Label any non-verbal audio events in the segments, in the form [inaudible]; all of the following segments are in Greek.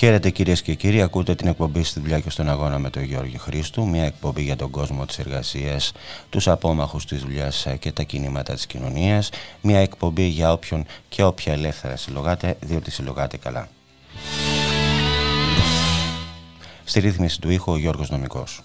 Χαίρετε κυρίες και κύριοι, ακούτε την εκπομπή στη δουλειά και στον αγώνα με τον Γιώργο Χρήστου. Μια εκπομπή για τον κόσμο της εργασίας, τους απόμαχους της δουλειάς και τα κινήματα της κοινωνίας. Μια εκπομπή για όποιον και όποια ελεύθερα συλλογάτε, διότι συλλογάτε καλά. Στη ρύθμιση του ήχου ο Γιώργος Νομικός.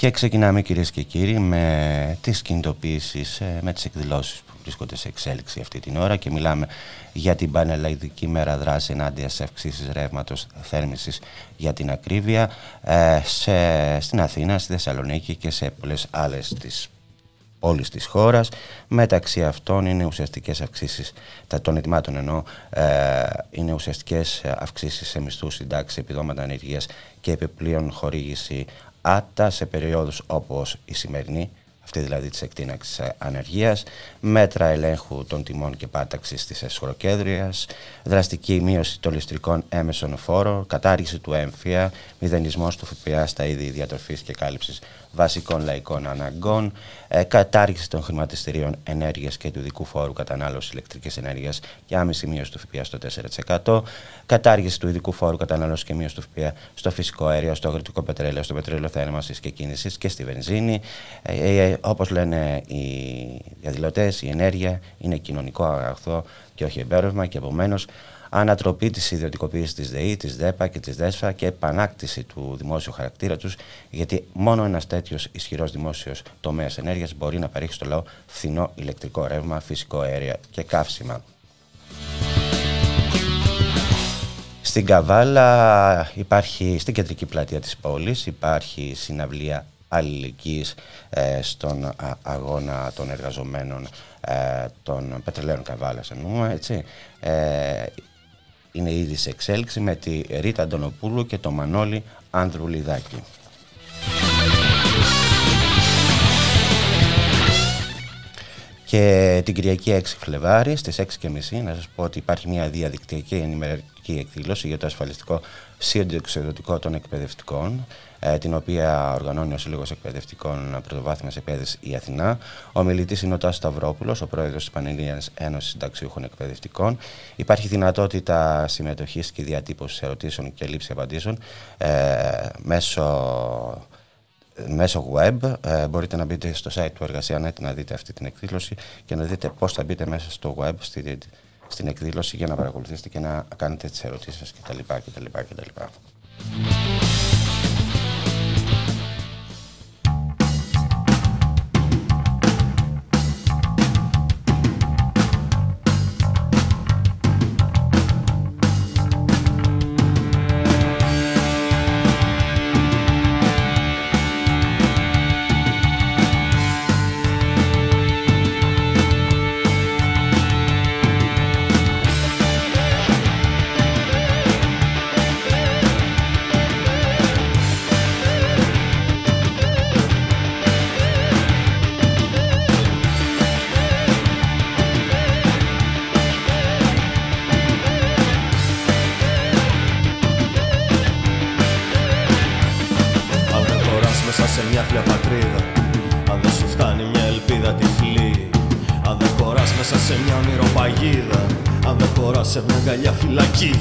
Και ξεκινάμε κυρίες και κύριοι με τις κινητοποιήσεις, ε, με τις εκδηλώσεις βρίσκονται σε εξέλιξη αυτή την ώρα και μιλάμε για την Πανελλαδική Μέρα Δράση ενάντια σε αυξήσεις ρεύματος θέρμηση για την ακρίβεια ε, σε, στην Αθήνα, στη Θεσσαλονίκη και σε πολλές άλλες τις όλη της χώρας. Μεταξύ αυτών είναι ουσιαστικές αυξήσεις, τα των ετοιμάτων ενώ ε, είναι ουσιαστικές αυξήσεις σε μισθούς, συντάξεις, επιδόματα ανεργίας και επιπλέον χορήγηση άτα σε περιόδους όπως η σημερινή αυτή δηλαδή της εκτείναξης ανεργίας, μέτρα ελέγχου των τιμών και πάταξης της εσχροκέδριας, δραστική μείωση των ληστρικών έμεσων φόρων, κατάργηση του έμφυα, μηδενισμός του ΦΠΑ στα είδη διατροφής και κάλυψης βασικών λαϊκών αναγκών, ε, κατάργηση των χρηματιστηρίων ενέργειας και του ειδικού φόρου κατανάλωσης ηλεκτρικής ενέργειας και άμεση μείωση του ΦΠΑ στο 4%, κατάργηση του ειδικού φόρου κατανάλωσης και μείωση του ΦΠΑ στο φυσικό αέριο, στο αγροτικό πετρέλαιο, στο πετρέλαιο θέρμανσης και κίνησης και στη βενζίνη. Ε, ε, όπως λένε οι διαδηλωτές, η ενέργεια είναι κοινωνικό αγαθό και όχι εμπέρευμα και επομένως ανατροπή της ιδιωτικοποίησης της ΔΕΗ, της ΔΕΠΑ και της ΔΕΣΦΑ και επανάκτηση του δημόσιου χαρακτήρα τους γιατί μόνο ένας τέτοιος ισχυρός δημόσιος τομέας ενέργειας μπορεί να παρέχει στο λαό φθηνό ηλεκτρικό ρεύμα, φυσικό αέριο και καύσιμα. Στην Καβάλα υπάρχει, στην κεντρική πλατεία της πόλης υπάρχει συναυλία αλληλεγγύης ε, στον αγώνα των εργαζομένων ε, των πετρελαίων Καβάλας εννοούμε, έτσι. Ε, είναι ήδη σε εξέλιξη με τη Ρίτα Αντωνοπούλου και το Μανώλη Άνδρου Λιδάκη. Και την Κυριακή 6 Φλεβάρι στις 6.30 να σας πω ότι υπάρχει μια διαδικτυακή ενημερωτική εκδήλωση για το ασφαλιστικό σύντοξο των εκπαιδευτικών ε, την οποία οργανώνει ο Σύλλογος Εκπαιδευτικών Πρωτοβάθμιας Εκπαίδευσης η Αθηνά. Ο μιλητής είναι ο Τάσος Σταυρόπουλος, ο πρόεδρος της Πανελλήνιας Ένωσης Συνταξιούχων Εκπαιδευτικών. Υπάρχει δυνατότητα συμμετοχής και διατύπωσης ερωτήσεων και λήψης απαντήσεων ε, μέσω μέσω web. Ε, μπορείτε να μπείτε στο site του Εργασία.net να δείτε αυτή την εκδήλωση και να δείτε πώς θα μπείτε μέσα στο web στη, στην εκδήλωση για να παρακολουθήσετε και να κάνετε τις ερωτήσεις κτλ. κτλ, κτλ. αγκαλιά φυλακή.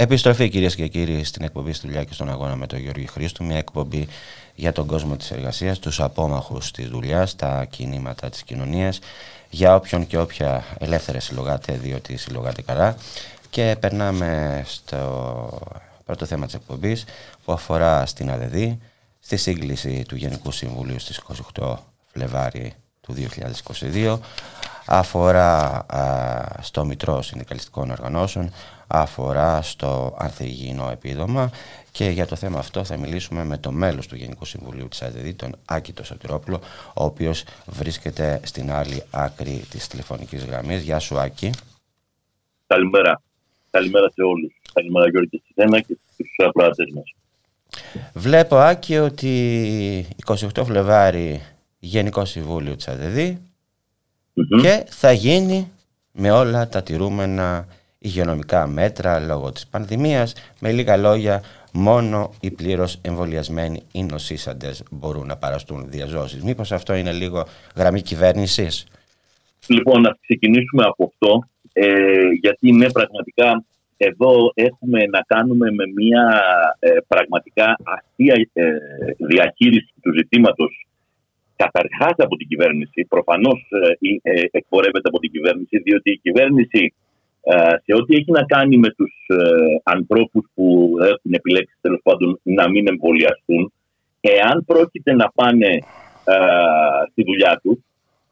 Επιστροφή κυρίες και κύριοι στην εκπομπή στη δουλειά και στον αγώνα με τον Γιώργη Χρήστου. Μια εκπομπή για τον κόσμο της εργασίας, τους απόμαχους της δουλειάς, τα κινήματα της κοινωνίας, για όποιον και όποια ελεύθερη συλλογάτε, διότι συλλογάτε καλά. Και περνάμε στο πρώτο θέμα της εκπομπής που αφορά στην ΑΔΔ, στη σύγκληση του Γενικού Συμβουλίου στις 28 Φλεβάρι του 2022 αφορά στο Μητρό Συνδικαλιστικών Οργανώσεων, αφορά στο ανθυγιεινό επίδομα και για το θέμα αυτό θα μιλήσουμε με το μέλος του Γενικού Συμβουλίου της ΑΔΔ, τον Άκητο Σωτηρόπουλο, ο οποίος βρίσκεται στην άλλη άκρη της τηλεφωνικής γραμμής. Γεια σου Άκη. Καλημέρα. Καλημέρα σε όλους. Καλημέρα Γιώργη και στη και στους ακροατές μας. Βλέπω Άκη ότι 28 Φλεβάρι Γενικό Συμβούλιο της ΑΔΔ και θα γίνει με όλα τα τηρούμενα υγειονομικά μέτρα λόγω της πανδημίας. Με λίγα λόγια, μόνο οι πλήρως εμβολιασμένοι ή νοσήσαντες μπορούν να παραστούν διαζώσεις. Μήπως αυτό είναι λίγο γραμμή κυβέρνησης; Λοιπόν, να ξεκινήσουμε από αυτό, ε, γιατί είναι πραγματικά εδώ έχουμε να κάνουμε με μια ε, πραγματικά αστεία ε, διαχείριση του ζητήματος καταρχάς από την κυβέρνηση. Προφανώς ε, ε, εκπορεύεται από την κυβέρνηση, διότι η κυβέρνηση ε, σε ό,τι έχει να κάνει με τους ε, ανθρώπους που έχουν επιλέξει τέλος πάντων να μην εμβολιαστούν, εάν πρόκειται να πάνε ε, στη δουλειά τους,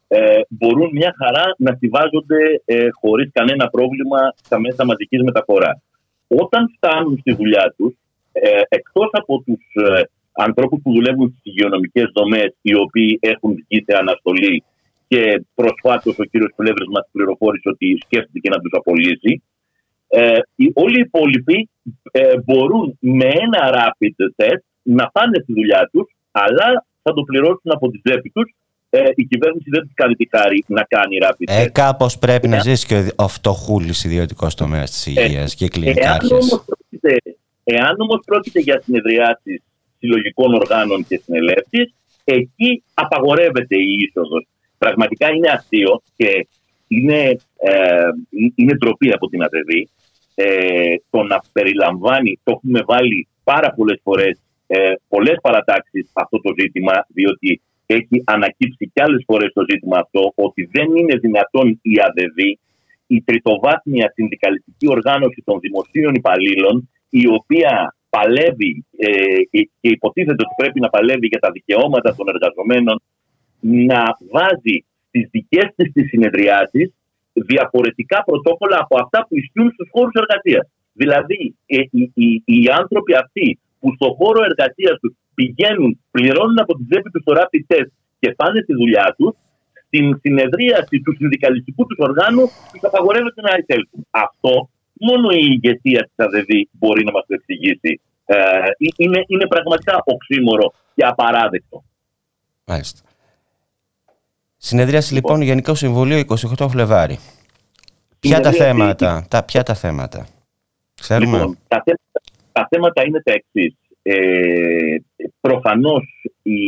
ε, μπορούν μια χαρά να συμβάζονται ε, χωρίς κανένα πρόβλημα στα μέσα μαζικής μεταφοράς. Όταν φτάνουν στη δουλειά τους, ε, εκτός από τους ανθρώπους που δουλεύουν στις υγειονομικές δομές, οι οποίοι έχουν βγει σε αναστολή και προσφάτως ο κύριος Πλεύρης μας πληροφόρησε ότι σκέφτηκε να τους απολύσει. Ε, όλοι οι υπόλοιποι ε, μπορούν με ένα rapid test να πάνε στη δουλειά τους, αλλά θα το πληρώσουν από τη τσέπη τους. Ε, η κυβέρνηση δεν τους κάνει τη χάρη να κάνει rapid ε, test. Ε, Κάπως πρέπει να ζήσει και ο φτωχούλης ιδιωτικός τομέας της υγείας και οι κλινικά Εάν όμως πρόκειται για συνεδριάσεις συλλογικών οργάνων και συνελεύσεις, εκεί απαγορεύεται η είσοδος. Πραγματικά είναι αστείο και είναι, ε, είναι ντροπή από την ΑΔΔ ε, το να περιλαμβάνει, το έχουμε βάλει πάρα πολλές φορές, ε, πολλές παρατάξεις αυτό το ζήτημα, διότι έχει ανακύψει κι άλλες φορές το ζήτημα αυτό, ότι δεν είναι δυνατόν η ΑΔΔ, η τριτοβάθμια συνδικαλιστική οργάνωση των δημοσίων υπαλλήλων, η οποία παλεύει ε, και υποτίθεται ότι πρέπει να παλεύει για τα δικαιώματα των εργαζομένων να βάζει στις δικές της τις συνεδριάσεις διαφορετικά πρωτόκολλα από αυτά που ισχύουν στους χώρους εργασίας. Δηλαδή, ε, οι, οι, οι, άνθρωποι αυτοί που στο χώρο εργασίας τους πηγαίνουν, πληρώνουν από τη τσέπη τους το rapid test και πάνε στη δουλειά τους, στην συνεδρίαση του συνδικαλιστικού τους οργάνου τους απαγορεύεται να εισέλθουν. Αυτό μόνο η ηγεσία της ΑΔΔ μπορεί να μας το εξηγήσει. Ε, είναι, είναι πραγματικά οξύμορο και απαράδεκτο. Μάλιστα. Συνεδρίαση λοιπόν, λοιπόν Γενικό Συμβουλίο 28 Φλεβάρι. Ποια τα θέματα, τα, ποια τα θέματα, ξέρουμε. Λοιπόν, τα, τα θέματα είναι τα εξής. Ε, προφανώς η,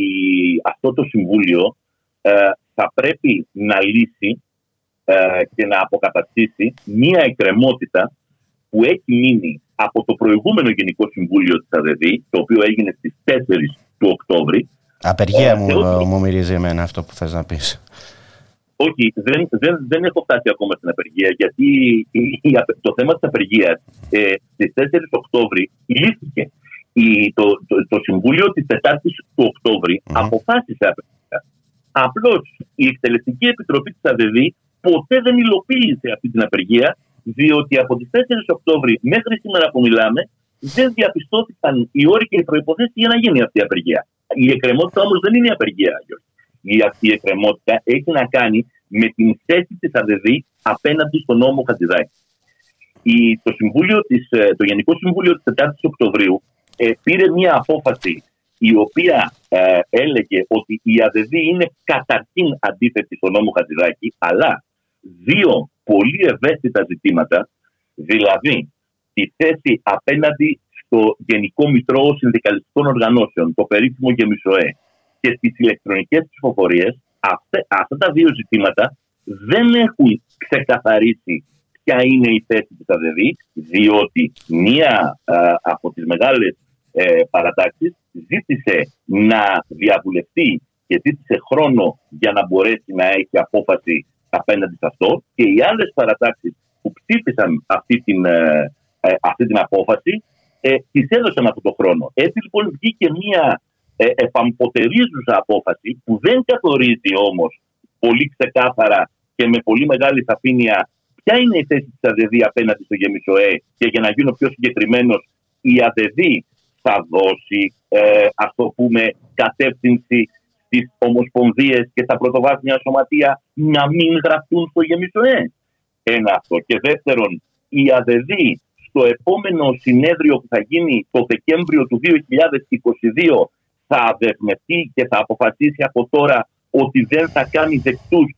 αυτό το Συμβούλιο ε, θα πρέπει να λύσει ε, και να αποκαταστήσει μία εκκρεμότητα που έχει μείνει από το προηγούμενο Γενικό Συμβούλιο της ΑΔΔ, το οποίο έγινε στις 4 του Οκτώβρη. Απεργία ε, μου, ότι... μου μυρίζει εμένα αυτό που θες να πεις. Όχι, δεν, δεν, δεν έχω φτάσει ακόμα στην απεργία, γιατί το θέμα της απεργίας ε, στις 4 Οκτώβρη λύθηκε. Η, το, το, το, Συμβούλιο της 4ης του Οκτώβρη mm-hmm. αποφάσισε απεργία. Απλώς η Εκτελεστική Επιτροπή της ΑΔΔ ποτέ δεν υλοποίησε αυτή την απεργία διότι από τις 4 Οκτώβρη μέχρι σήμερα που μιλάμε δεν διαπιστώθηκαν οι όροι και οι προποθέσει για να γίνει αυτή η απεργία. Η εκκρεμότητα όμως δεν είναι η απεργία, Γιώργη. Η εκκρεμότητα έχει να κάνει με την θέση της ΑΔΔ απέναντι στον νόμο Χατζηδάκη. Το, συμβούλιο της, ε, το Γενικό Συμβούλιο της 4 η Οκτωβρίου ε, πήρε μια απόφαση η οποία ε, έλεγε ότι η ΑΔΔ είναι καταρχήν αντίθετη στον νόμο Χατζηδάκη, αλλά δύο πολύ ευαίσθητα ζητήματα, δηλαδή τη θέση απέναντι στο Γενικό Μητρό Συνδικαλιστικών Οργανώσεων, το περίφημο Γεμισοέ και τι ηλεκτρονικές ψηφοφορίες, αυτά τα δύο ζητήματα δεν έχουν ξεκαθαρίσει ποια είναι η θέση της ΑΔΔ, διότι μία από τις μεγάλες ε, παρατάξεις ζήτησε να διαβουλευτεί και ζήτησε χρόνο για να μπορέσει να έχει απόφαση απέναντι σε αυτό. Και οι άλλες παρατάξεις που ψήφισαν αυτή την, ε, ε, αυτή την απόφαση ε, τις έδωσαν αυτό το χρόνο. Έτσι λοιπόν βγήκε μια ε, επαμποτερίζουσα απόφαση που δεν καθορίζει όμως πολύ ξεκάθαρα και με πολύ μεγάλη σαφήνεια ποια είναι η θέση της ΑΔΔ απέναντι στο ΓΕΜΙΣΟΕ και για να γίνω πιο συγκεκριμένος, η ΑΔΔ θα δώσει ε, ας το πούμε κατεύθυνση στις ομοσπονδίες και στα πρωτοβάθμια σωματεία να μην γραφτούν στο ΓΕΜΙΣΟΕ. Ένα αυτό. Και δεύτερον, η ΑΔΔ στο επόμενο συνέδριο που θα γίνει το Δεκέμβριο του 2022 θα δεσμευτεί και θα αποφασίσει από τώρα ότι δεν θα κάνει δεκτούς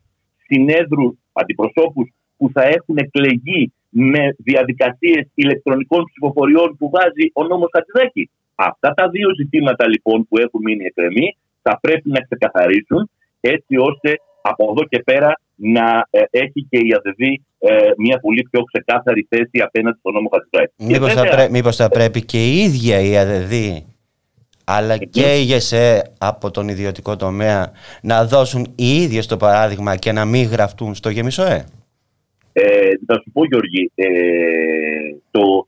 συνέδρους αντιπροσώπους που θα έχουν εκλεγεί με διαδικασίες ηλεκτρονικών ψηφοφοριών που βάζει ο νόμος Χατζηδάκη. Αυτά τα δύο ζητήματα λοιπόν που έχουν μείνει εκκρεμή θα πρέπει να ξεκαθαρίσουν έτσι ώστε από εδώ και πέρα να ε, έχει και η ΑΔΔ ε, μια πολύ πιο ξεκάθαρη θέση απέναντι στον νόμο Χατζηδάκη. Μήπως, θα, πρέ, μήπως θα πρέπει και η ίδια η ΑΔΔ αλλά και οι ΓΕΣΕ από τον ιδιωτικό τομέα να δώσουν οι ίδιες το παράδειγμα και να μην γραφτούν στο ΓΕΜΙΣΟΕ. Ε, θα σου πω Γιώργη, ε, το,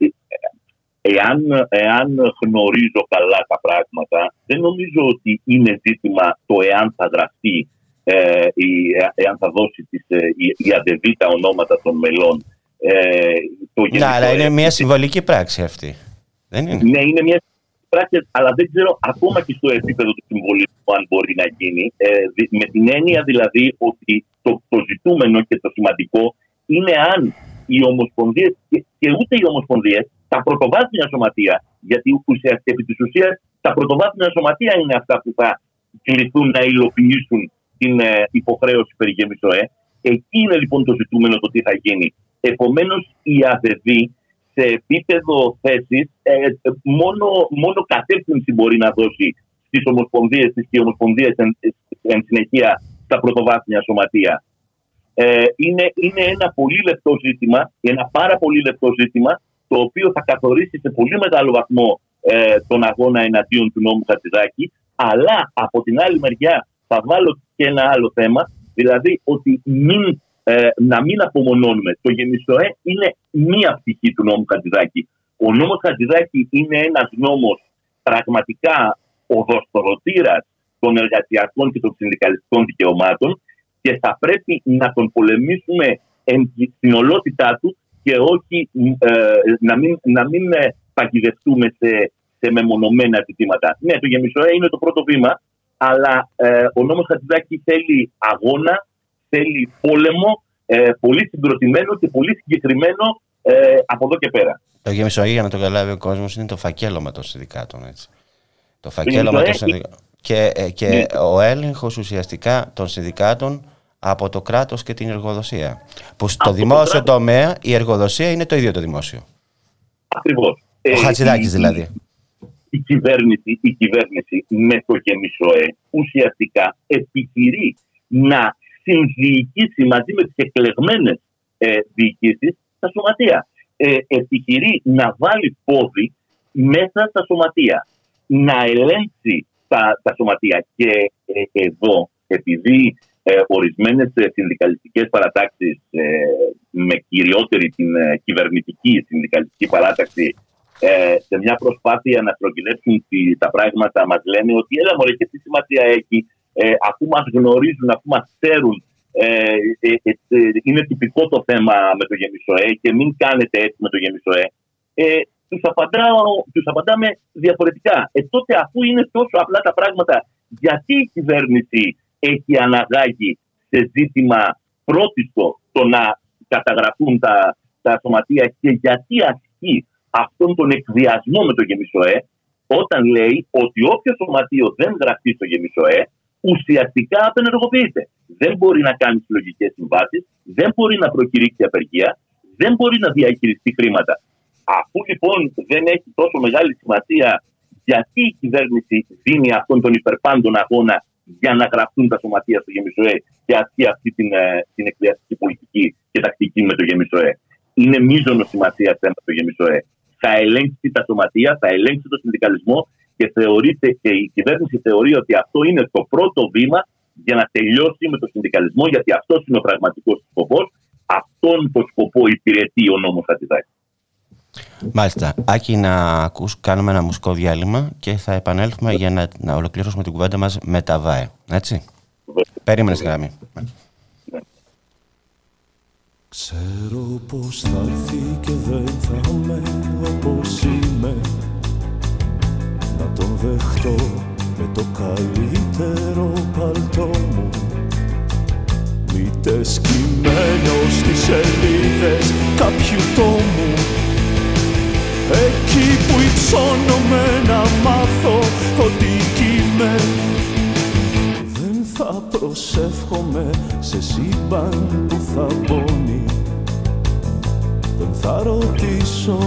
εάν, εάν γνωρίζω καλά τα πράγματα, δεν νομίζω ότι είναι ζήτημα το εάν θα γραφτεί, ε, η, εάν θα δώσει τις, ε, η, η τα ονόματα των μελών. Ε, το ναι, αλλά είναι μια συμβολική πράξη αυτή. Δεν είναι. Ναι, είναι μια πράξη, αλλά δεν ξέρω ακόμα και στο επίπεδο του συμβολισμού αν μπορεί να γίνει. Ε, με την έννοια δηλαδή ότι το, το ζητούμενο και το σημαντικό είναι αν οι ομοσπονδίες και, ούτε οι ομοσπονδίες, τα πρωτοβάθμια σωματεία, γιατί επί της ουσίας τα πρωτοβάθμια σωματεία είναι αυτά που θα κληθούν να υλοποιήσουν την ε, υποχρέωση περί γεμισοέ. Εκεί είναι λοιπόν το ζητούμενο το τι θα γίνει. Επομένως, η ΑΔΔ σε επίπεδο θέσης, ε, μόνο, μόνο κατεύθυνση μπορεί να δώσει στις ομοσπονδίες της και οι ομοσπονδίες εν, εν, συνεχεία στα πρωτοβάθμια σωματεία. Ε, είναι, είναι ένα πολύ λεπτό ζήτημα, ένα πάρα πολύ λεπτό ζήτημα, το οποίο θα καθορίσει σε πολύ μεγάλο βαθμό ε, τον αγώνα εναντίον του νόμου Χατζηδάκη. Αλλά από την άλλη μεριά θα βάλω και ένα άλλο θέμα, δηλαδή ότι μην ε, να μην απομονώνουμε. Το Γεμισοέ είναι μία πτυχή του νόμου Χατζηδάκη. Ο νόμος Χατζηδάκη είναι ένας νόμος πραγματικά οδοστοροτήρας των εργασιακών και των συνδικαλιστικών δικαιωμάτων και θα πρέπει να τον πολεμήσουμε στην ολότητά του και όχι ε, να μην, να μην ε, παγιδευτούμε σε, σε μεμονωμένα ζητήματα. Ναι, το Γεμισοέ είναι το πρώτο βήμα, αλλά ε, ο νόμος Χατζηδάκη θέλει αγώνα, θέλει πόλεμο, ε, πολύ συγκροτημένο και πολύ συγκεκριμένο ε, από εδώ και πέρα. Το γεμισοή, για να το καταλάβει ο κόσμος, είναι το φακέλωμα των συνδικάτων. Έτσι. Το φακέλωμα των συνδικάτων. Και, ε, και ναι. ο έλεγχος ουσιαστικά των συνδικάτων από το κράτος και την εργοδοσία. Που στο δημόσιο τομέα η εργοδοσία είναι το ίδιο το δημόσιο. Ακριβώς. Ο ε, Χατζηδάκης δηλαδή. Η κυβέρνηση, η κυβέρνηση με το Γεμισοέ ουσιαστικά επιχειρεί να συνδιοικήσει μαζί με τις εκλεγμένες ε, διοικήσεις τα σωματεία. Ε, επιχειρεί να βάλει πόδι μέσα στα σωματεία, να ελέγξει τα, τα σωματεία. Και ε, εδώ, επειδή ε, ορισμένες συνδικαλιστικές παρατάξεις ε, με κυριότερη την ε, κυβερνητική συνδικαλιστική παράταξη ε, σε μια προσπάθεια να στρογγυλέψουν τα πράγματα μας λένε ότι έλα μωρέ και τι σημασία έχει ε, αφού μας γνωρίζουν, αφού μας ξέρουν ε, ε, ε, ε, είναι τυπικό το θέμα με το γεμισοέ και μην κάνετε έτσι με το γεμισοέ. Ε, τους, τους απαντάμε διαφορετικά. Ε, τότε αφού είναι τόσο απλά τα πράγματα, γιατί η κυβέρνηση έχει αναγάγει σε ζήτημα πρώτιστο το να καταγραφούν τα, τα σωματεία και γιατί ασκεί αυτόν τον εκβιασμό με το γεμισοέ όταν λέει ότι όποιο σωματείο δεν γραφτεί στο γεμισοέ ουσιαστικά απενεργοποιείται. Δεν μπορεί να κάνει συλλογικές συμβάσεις, δεν μπορεί να προκηρύξει απεργία, δεν μπορεί να διαχειριστεί χρήματα. Αφού λοιπόν δεν έχει τόσο μεγάλη σημασία γιατί η κυβέρνηση δίνει αυτόν τον υπερπάντων αγώνα για να γραφτούν τα σωματεία στο Γεμισοέ και ασκεί αυτή την, ε, την εκβιαστική πολιτική και τακτική με το Γεμισοέ. είναι μείζονο σημασία θέμα το ΓΕΜΙΣΟΕ. Θα ελέγξει τα σωματεία, θα ελέγξει το συνδικαλισμό και, θεωρείται, και η κυβέρνηση θεωρεί ότι αυτό είναι το πρώτο βήμα για να τελειώσει με το συνδικαλισμό, γιατί αυτός είναι ο πραγματικός σκοπός. Αυτόν τον σκοπό υπηρετεί ο νόμος Χατζηδάκης. Μάλιστα. Άκη, να ακούς, κάνουμε ένα μουσικό διάλειμμα και θα επανέλθουμε για να, να ολοκληρώσουμε την κουβέντα μας με τα ΒΑΕ. Έτσι. Περίμενες γραμμή. Ξέρω πως θα έρθει και δεν θα είμαι όπως είμαι. Να τον δεχτώ με το καλύτερο παλτό μου. Μήτε σκυμμένο στις σελίδες κάποιου τόμου. Εκεί που υψώνομαι να μάθω ότι είμαι. Δεν θα προσεύχομαι σε σύμπαν που θα πόνει Δεν θα ρωτήσω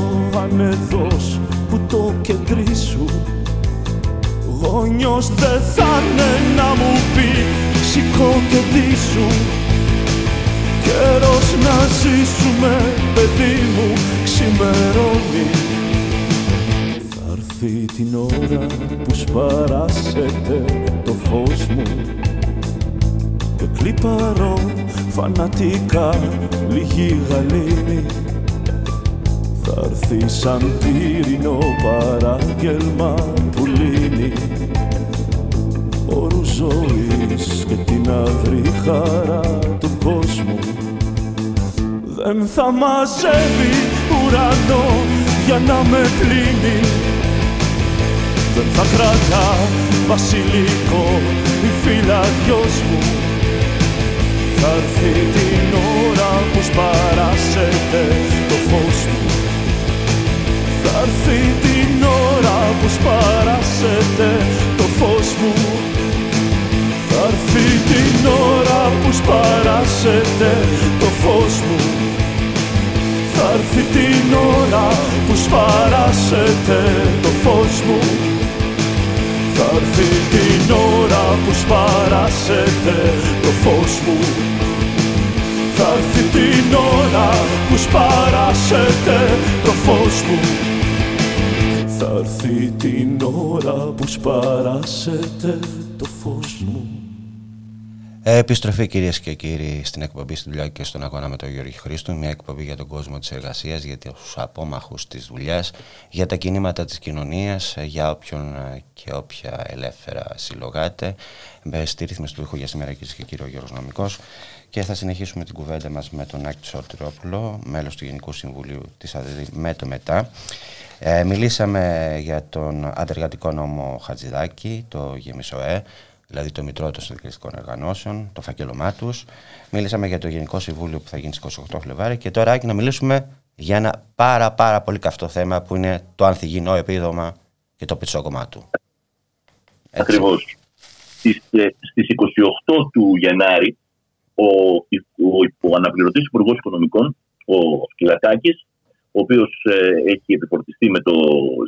αν εδώς που το κεντρί σου. Γόνιος δεν θα είναι να μου πει σηκώ και σου Καιρός να ζήσουμε παιδί μου ξημερώνει. Θα έρθει την ώρα που σπαράσετε το φως μου Και κλιπαρώ φανατικά λίγη γαλήνη. Θα έρθει σαν πύρινο παράγγελμα που λύνει όρους ζωής και την αδρή χαρά του κόσμου. Δεν θα μαζεύει ουρανό για να με πλύνει δεν θα κρατά βασιλικό η φυλαδιος μου θα έρθει την ώρα που σπαράσετε το φως. Μου θα έρθει την ώρα που σπαράσετε το φως μου. Θα έρθει την ώρα που σπαράσετε το φως μου. Θα έρθει την ώρα που σπαράσετε το φως μου. Θα έρθει την ώρα που σπαράσετε το φως μου θα έρθει την ώρα που σπαράσετε το φως μου θα έρθει την ώρα που σπαράσετε το φως μου Επιστροφή κυρίες και κύριοι στην εκπομπή στη δουλειά και στον αγώνα με τον Γιώργη Χρήστο. Μια εκπομπή για τον κόσμο της εργασίας, για τους απόμαχους της δουλειάς, για τα κινήματα της κοινωνίας, για όποιον και όποια ελεύθερα συλλογάτε. Στη ρύθμιση του ήχου για σήμερα, κυρίες και κύριοι, ο Γιώργος Νομικός. Και θα συνεχίσουμε την κουβέντα μας με τον Άκη Σορτρόπουλο, μέλος του Γενικού Συμβουλίου της ΑΔΔ με το ΜΕΤΑ. Ε, μιλήσαμε για τον αντεργατικό νόμο Χατζηδάκη, το ΓΕΜΙΣΟΕ, δηλαδή το Μητρό των Συνδικαλιστικών Οργανώσεων, το φάκελωμά τους. Μίλησαμε για το Γενικό Συμβούλιο που θα γίνει στις 28 Φλεβάρι και τώρα να μιλήσουμε για ένα πάρα πάρα πολύ καυτό θέμα που είναι το ανθυγινό επίδομα και το πετσόκομμα του. Ακριβώς. Στις 28 του Γενάρη, ο, ο, ο αναπληρωτής Υπουργός Οικονομικών, ο Σκυλακάκης, ο οποίος ε, έχει επιφορτιστεί με το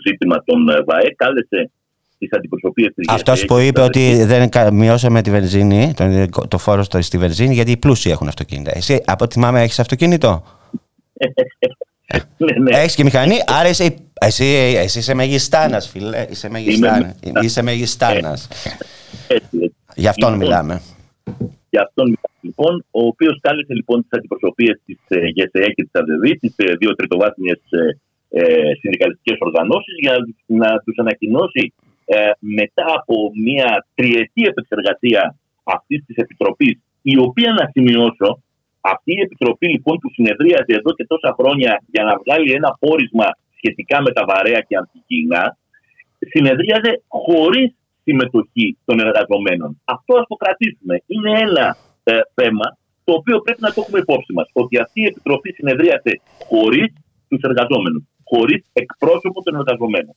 ζήτημα των ε, ΒΑΕ, κάλεσε τις αντιπροσωπείες της Αυτός που είπε ότι δεν μειώσαμε τη βενζίνη, το, το φόρο στη βενζίνη, γιατί οι πλούσιοι έχουν αυτοκίνητα. Εσύ, από ό,τι θυμάμαι, έχεις αυτοκίνητο; [laughs] ναι, ναι. Έχεις και μηχανή, άρα εσύ, εσύ, εσύ είσαι μεγιστάνας, φίλε. Είσαι μεγιστάνα. Είσαι μεγιστάνας. Γι' αυτόν μιλάμε. Γι' αυτόν μιλάμε λοιπόν, ο οποίος κάλεσε λοιπόν τις αντιπροσωπείες της ε, ΓΕΣΕΕ και της ΑΔΔ, τις ε, δύο τριτοβάθμιες ε, συνδικαλιστικές οργανώσεις, για να τους ανακοινώσει μετά από μια τριετή επεξεργασία αυτής της επιτροπής, η οποία να σημειώσω, αυτή η επιτροπή λοιπόν που συνεδρίαζε εδώ και τόσα χρόνια για να βγάλει ένα πόρισμα σχετικά με τα βαρέα και αντικείμενα, συνεδρίαζε χωρίς συμμετοχή των εργαζομένων. Αυτό ας το κρατήσουμε. Είναι ένα ε, θέμα το οποίο πρέπει να το έχουμε υπόψη μας. Ότι αυτή η επιτροπή συνεδρίασε χωρίς τους εργαζόμενους, χωρίς εκπρόσωπο των εργαζομένων.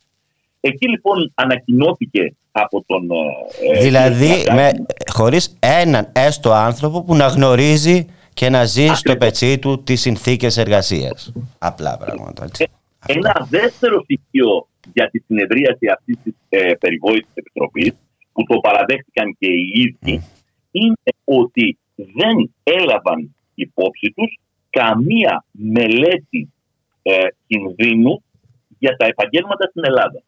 Εκεί λοιπόν ανακοινώθηκε από τον. Ε, ε δηλαδή, με, χωρίς έναν έστω άνθρωπο που να γνωρίζει και να ζει στο πετσί του τις συνθήκες εργασίας. Απλά πράγματα. Έτσι. Ε, ένα δεύτερο στοιχείο για τη συνεδρίαση αυτής της ε, περιβόητης επιτροπής, που το παραδέχτηκαν και οι ίδιοι, mm. που το παραδεχτηκαν και οι ιδιοι mm. ειναι οτι δεν έλαβαν υπόψη τους την ανάγκη τη συνεδριαση αυτη τη περιβοητη επιτροπη που το παραδεχτηκαν και οι ιδιοι mm ειναι οτι δεν ελαβαν υποψη τους την αναγκη τη συνεδριαση αυτη τη περιβοητη επιτροπη που το παραδεχτηκαν και οι ιδιοι ειναι οτι δεν ελαβαν υποψη τους καμία μελέτη ε, κινδύνου για τα επαγγέλματα στην Ελλάδα.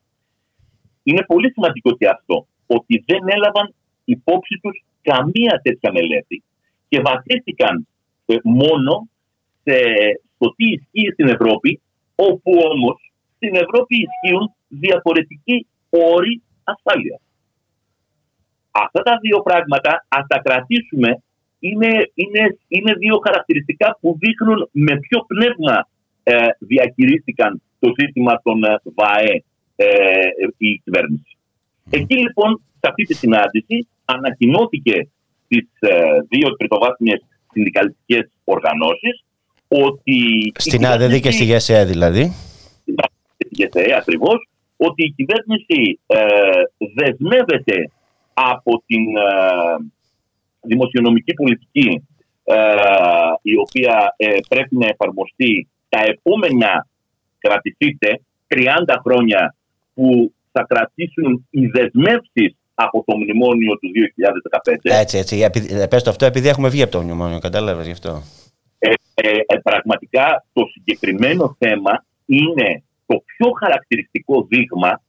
Είναι πολύ σημαντικό και αυτό, ότι δεν έλαβαν υπόψη τους καμία τέτοια μελέτη και βασίστηκαν ε, μόνο σε, στο τι ισχύει στην Ευρώπη, όπου όμως στην Ευρώπη ισχύουν διαφορετικοί όροι ασφάλειας. Αυτά τα δύο πράγματα, ας τα κρατήσουμε, είναι, είναι, είναι δύο χαρακτηριστικά που δείχνουν με ποιο πνεύμα ε, διακηρύστηκαν το ζήτημα των ε, ΒΑΕ ε, η κυβέρνηση. Εκεί λοιπόν, σε αυτή τη συνάντηση, ανακοινώθηκε στις ε, δύο τριτοβάθμιες συνδικαλιστικές οργανώσεις ότι... Στην ΑΔΔ και στη ΓΕΣΕ δηλαδή. Στην ΓΕΣΕ ακριβώς, ότι η κυβέρνηση ε, δεσμεύεται από την ε, δημοσιονομική πολιτική ε, η οποία ε, πρέπει να εφαρμοστεί τα επόμενα κρατηθείτε 30 χρόνια που θα κρατήσουν οι δεσμεύσεις από το μνημόνιο του 2015. Έτσι, έτσι. Πες το αυτό επειδή έχουμε βγει από το μνημόνιο, κατάλαβες γι' αυτό. πραγματικά το συγκεκριμένο θέμα είναι το πιο χαρακτηριστικό δείγμα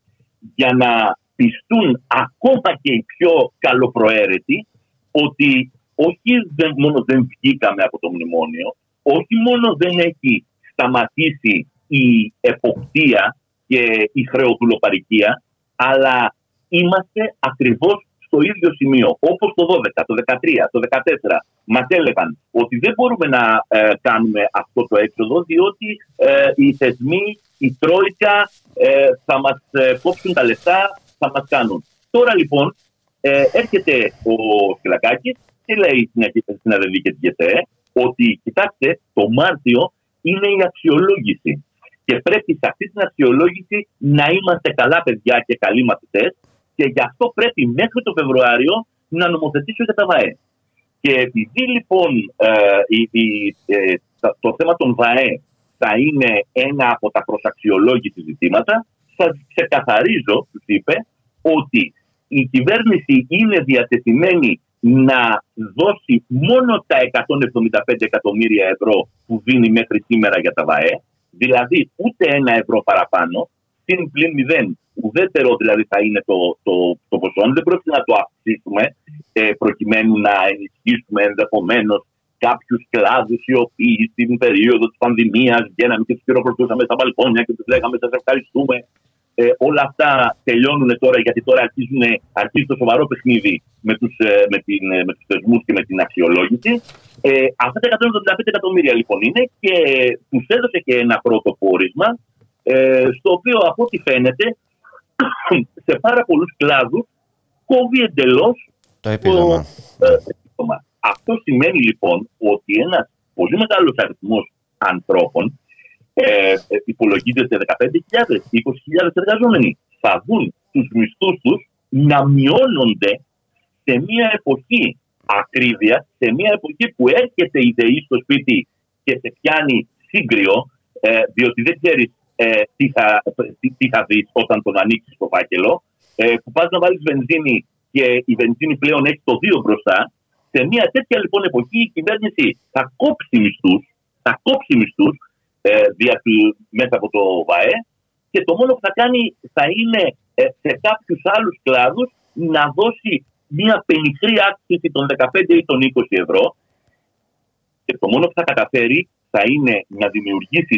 για να πιστούν ακόμα και οι πιο καλοπροαίρετοι ότι όχι μόνο δεν βγήκαμε από το μνημόνιο, όχι μόνο δεν έχει σταματήσει η εποπτεία και η χρεοδουλοπαρικία, αλλά είμαστε ακριβώς στο ίδιο σημείο. Όπως το 12, το 13, το 14 μας έλεγαν ότι δεν μπορούμε να ε, κάνουμε αυτό το έξοδο διότι ε, οι θεσμοί, η Τρόικα ε, θα μας κόψουν τα λεφτά, θα μας κάνουν. Τώρα λοιπόν έρχεται ο Σκυλακάκης και λέει στην ΑΔΕΒΗ και την ΚΕΤΕ ότι κοιτάξτε το Μάρτιο είναι η αξιολόγηση και πρέπει σε αυτή την αξιολόγηση να είμαστε καλά παιδιά και καλοί μαθητές και γι' αυτό πρέπει μέχρι το Φεβρουάριο να νομοθετήσω για τα ΒΑΕ. Και επειδή λοιπόν ε, ε, το θέμα των ΒΑΕ θα είναι ένα από τα προσαξιολόγηση ζητήματα, θα ξεκαθαρίζω, τους είπε, ότι η κυβέρνηση είναι διατεθειμένη να δώσει μόνο τα 175 εκατομμύρια ευρώ που δίνει μέχρι σήμερα για τα ΒΑΕ, δηλαδή ούτε ένα ευρώ παραπάνω, συν πλην μηδέν ουδέτερο δηλαδή θα είναι το, το, το ποσό. Δεν πρόκειται να το αυξήσουμε ε, προκειμένου να ενισχύσουμε ενδεχομένως κάποιους κλάδους οι οποίοι στην περίοδο της πανδημίας βγαίναμε και τους χειροκροτούσαμε στα μπαλκόνια και τους λέγαμε Σας ευχαριστούμε. Ε, όλα αυτά τελειώνουν τώρα γιατί τώρα αρχίζουν, αρχίζει το σοβαρό παιχνίδι με τους ε, με ε, με τους θεσμούς και με την αξιολόγηση. Ε, αυτά τα 175 εκατομμύρια λοιπόν είναι και τους έδωσε και ένα πρώτο πόρισμα ε, στο οποίο από ό,τι φαίνεται σε πάρα πολλούς κλάδους κόβει εντελώς το επίδομα. Αυτό σημαίνει λοιπόν ότι ένας πολύ μεγάλος αριθμός ανθρώπων ε, υπολογίζεται 15.000, 20.000 εργαζόμενοι θα δουν τους μισθούς τους να μειώνονται σε μια εποχή ακρίβεια, σε μια εποχή που έρχεται η ΔΕΗ στο σπίτι και σε πιάνει σύγκριο, ε, διότι δεν ξέρεις ε, τι, θα, τι, θα δεις όταν τον ανοίξεις το φάκελο, ε, που πας να βάλεις βενζίνη και η βενζίνη πλέον έχει το 2 μπροστά. Σε μια τέτοια λοιπόν εποχή η κυβέρνηση θα κόψει μισθούς, θα κόψει μισθούς ε, μέσα από το ΒΑΕ και το μόνο που θα κάνει θα είναι ε, σε κάποιους άλλους κλάδους να δώσει μια πενιχρή αύξηση των 15 ή των 20 ευρώ και το μόνο που θα καταφέρει θα είναι να δημιουργήσει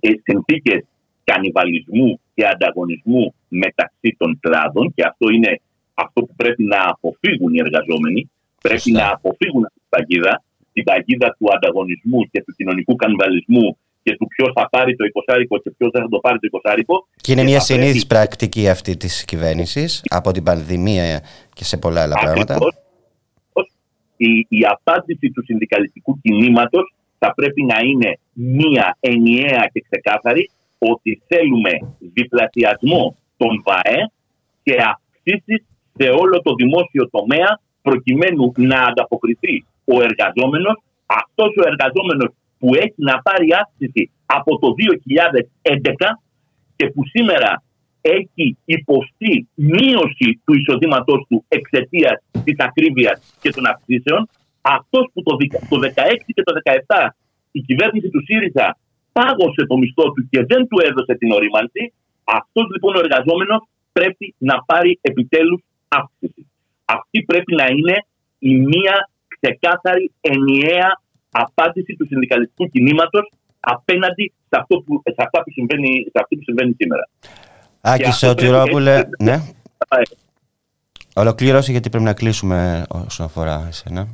ε, συνθήκες κανιβαλισμού και ανταγωνισμού μεταξύ των κλάδων και αυτό είναι αυτό που πρέπει να αποφύγουν οι εργαζόμενοι. Πρέπει να αποφύγουν αυτή την παγίδα, την παγίδα του ανταγωνισμού και του κοινωνικού κανιβαλισμού και του ποιος θα πάρει το 20 και ποιος δεν θα το πάρει το 20 Και είναι μια συνήθις πρακτική αυτή της κυβέρνησης από την πανδημία και σε πολλά άλλα πράγματα. Η, η απάντηση του συνδικαλιστικού κινήματος θα πρέπει να είναι μία ενιαία και ξεκάθαρη ότι θέλουμε διπλασιασμό των ΒΑΕ και αυξήσεις σε όλο το δημόσιο τομέα προκειμένου να ανταποκριθεί ο εργαζόμενος, αυτός ο εργαζόμενος που έχει να πάρει αύξηση από το 2011 και που σήμερα έχει υποστεί μείωση του εισοδήματός του εξαιτίας της ακρίβειας και των αυξήσεων, αυτός που το 2016 και το 2017 η κυβέρνηση του ΣΥΡΙΖΑ πάγωσε το μισθό του και δεν του έδωσε την ορίμανση, αυτός λοιπόν ο εργαζόμενος πρέπει να πάρει επιτέλους αύξηση. Αυτή πρέπει να είναι η μία ξεκάθαρη ενιαία απάντηση του συνδικαλιστικού κινήματος απέναντι σε, αυτό που, σε, αυτά που συμβαίνει, σε αυτό που συμβαίνει σήμερα. Άκη Σωτηρόπουλε, ναι. Ολοκλήρωση γιατί πρέπει να κλείσουμε όσον αφορά εσένα.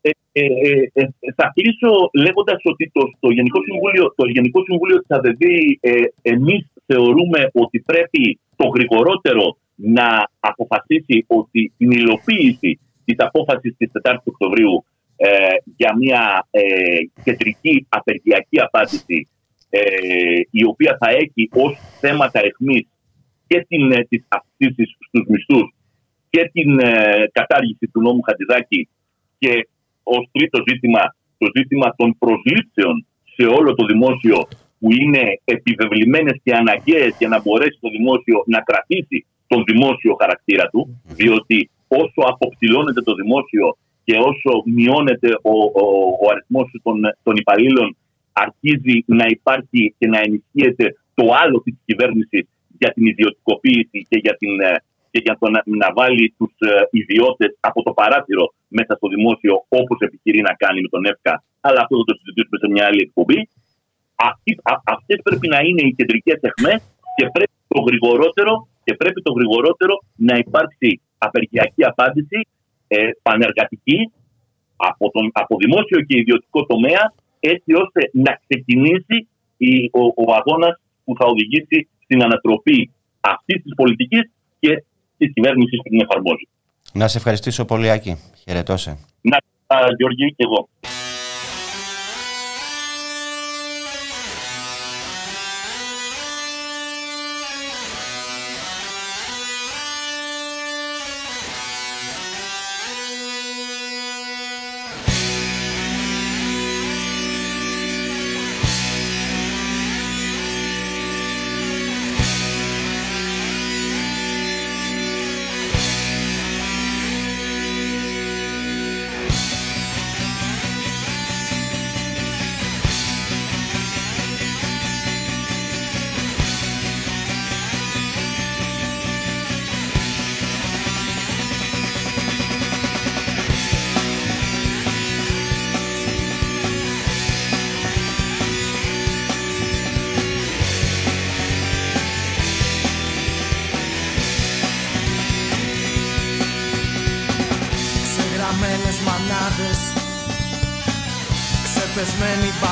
Ε, ε, ε, ε θα κλείσω λέγοντας ότι το, το, Γενικό Συμβούλιο, το Γενικό Συμβούλιο της ΑΔΔ ε, εμείς θεωρούμε ότι πρέπει το γρηγορότερο να αποφασίσει ότι την υλοποίηση της απόφασης της 4 Οκτωβρίου ε, για μια ε, κεντρική απεργιακή απάντηση ε, η οποία θα έχει ως θέματα εχμής και την, ε, τις αυξήσεις στους μισθούς και την κατάργηση του νόμου Χατζηδάκη και ως τρίτο ζήτημα το ζήτημα των προσλήψεων σε όλο το δημόσιο που είναι επιβεβλημένες και αναγκαίες για να μπορέσει το δημόσιο να κρατήσει τον δημόσιο χαρακτήρα του, διότι όσο αποψηλώνεται το δημόσιο και όσο μειώνεται ο, ο, ο αριθμός των, των υπαλλήλων αρχίζει να υπάρχει και να ενισχύεται το άλλο της κυβέρνησης για την ιδιωτικοποίηση και για την ε, και για να, να βάλει τους ε, ιδιώτες από το παράθυρο μέσα στο δημόσιο, όπως επιχειρεί να κάνει με τον ΕΦΚΑ, αλλά αυτό θα το συζητήσουμε σε μια άλλη εκπομπή. Αυτές πρέπει να είναι οι κεντρικές αιχμές και πρέπει το γρηγορότερο, και πρέπει το γρηγορότερο να υπάρξει απεργιακή απάντηση ε, πανεργατική από, τον, από δημόσιο και ιδιωτικό τομέα έτσι ώστε να ξεκινήσει η, ο, ο αγώνας που θα οδηγήσει στην ανατροπή αυτής της πολιτικής και της κυβέρνησης που την εφαρμόζει. Να σε ευχαριστήσω πολύ, Άκη. Χαιρετώ σε. Να, Γιώργη, και εγώ.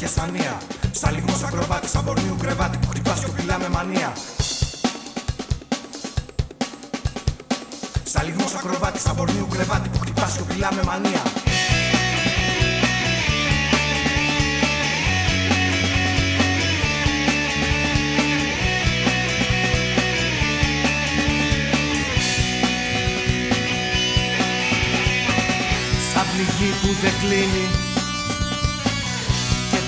τέτοια σανία. Σαν λιγμό ακροβάτης, σαν πορνίου κρεβάτι που χτυπάς και με μανία. Σαν λιγμό ακροβάτης, σαν πορνίου κρεβάτι που χτυπάς και με μανία. Σαν πληγή που δεν κλείνει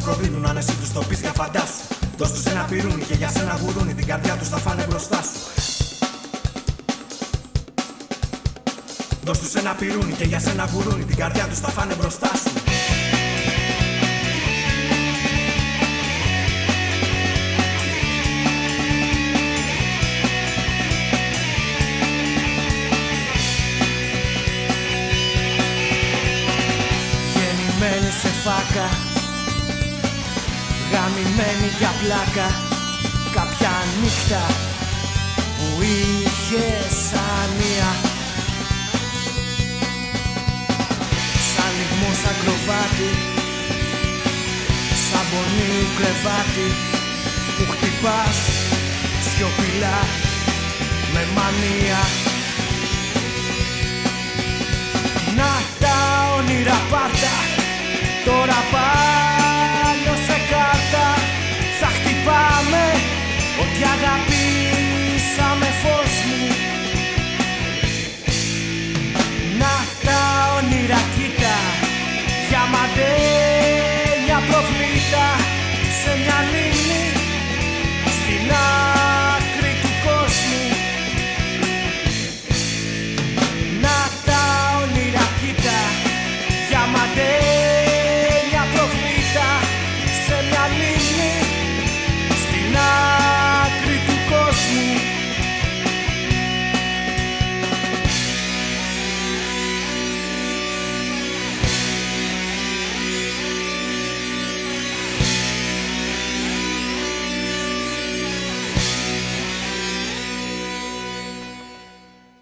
σου προδίδουν, αν εσύ τους το πεις για φαντάσου. Δώσ' τους ένα πυρούνι και για σένα γουρούνι, την καρδιά τους θα φάνε μπροστά σου. Δώσ' τους ένα πυρούνι και για σένα γουρούνι, την καρδιά τους θα φάνε μπροστά σου. Πλάκα Κάποια νύχτα που είχε σανία Σαν λιγμό σαν κροβάτι Σαν πονή κρεβάτι Που χτυπάς σιωπηλά με μανία. Να τα όνειρα πάρτα Τώρα πάνω Ό,τι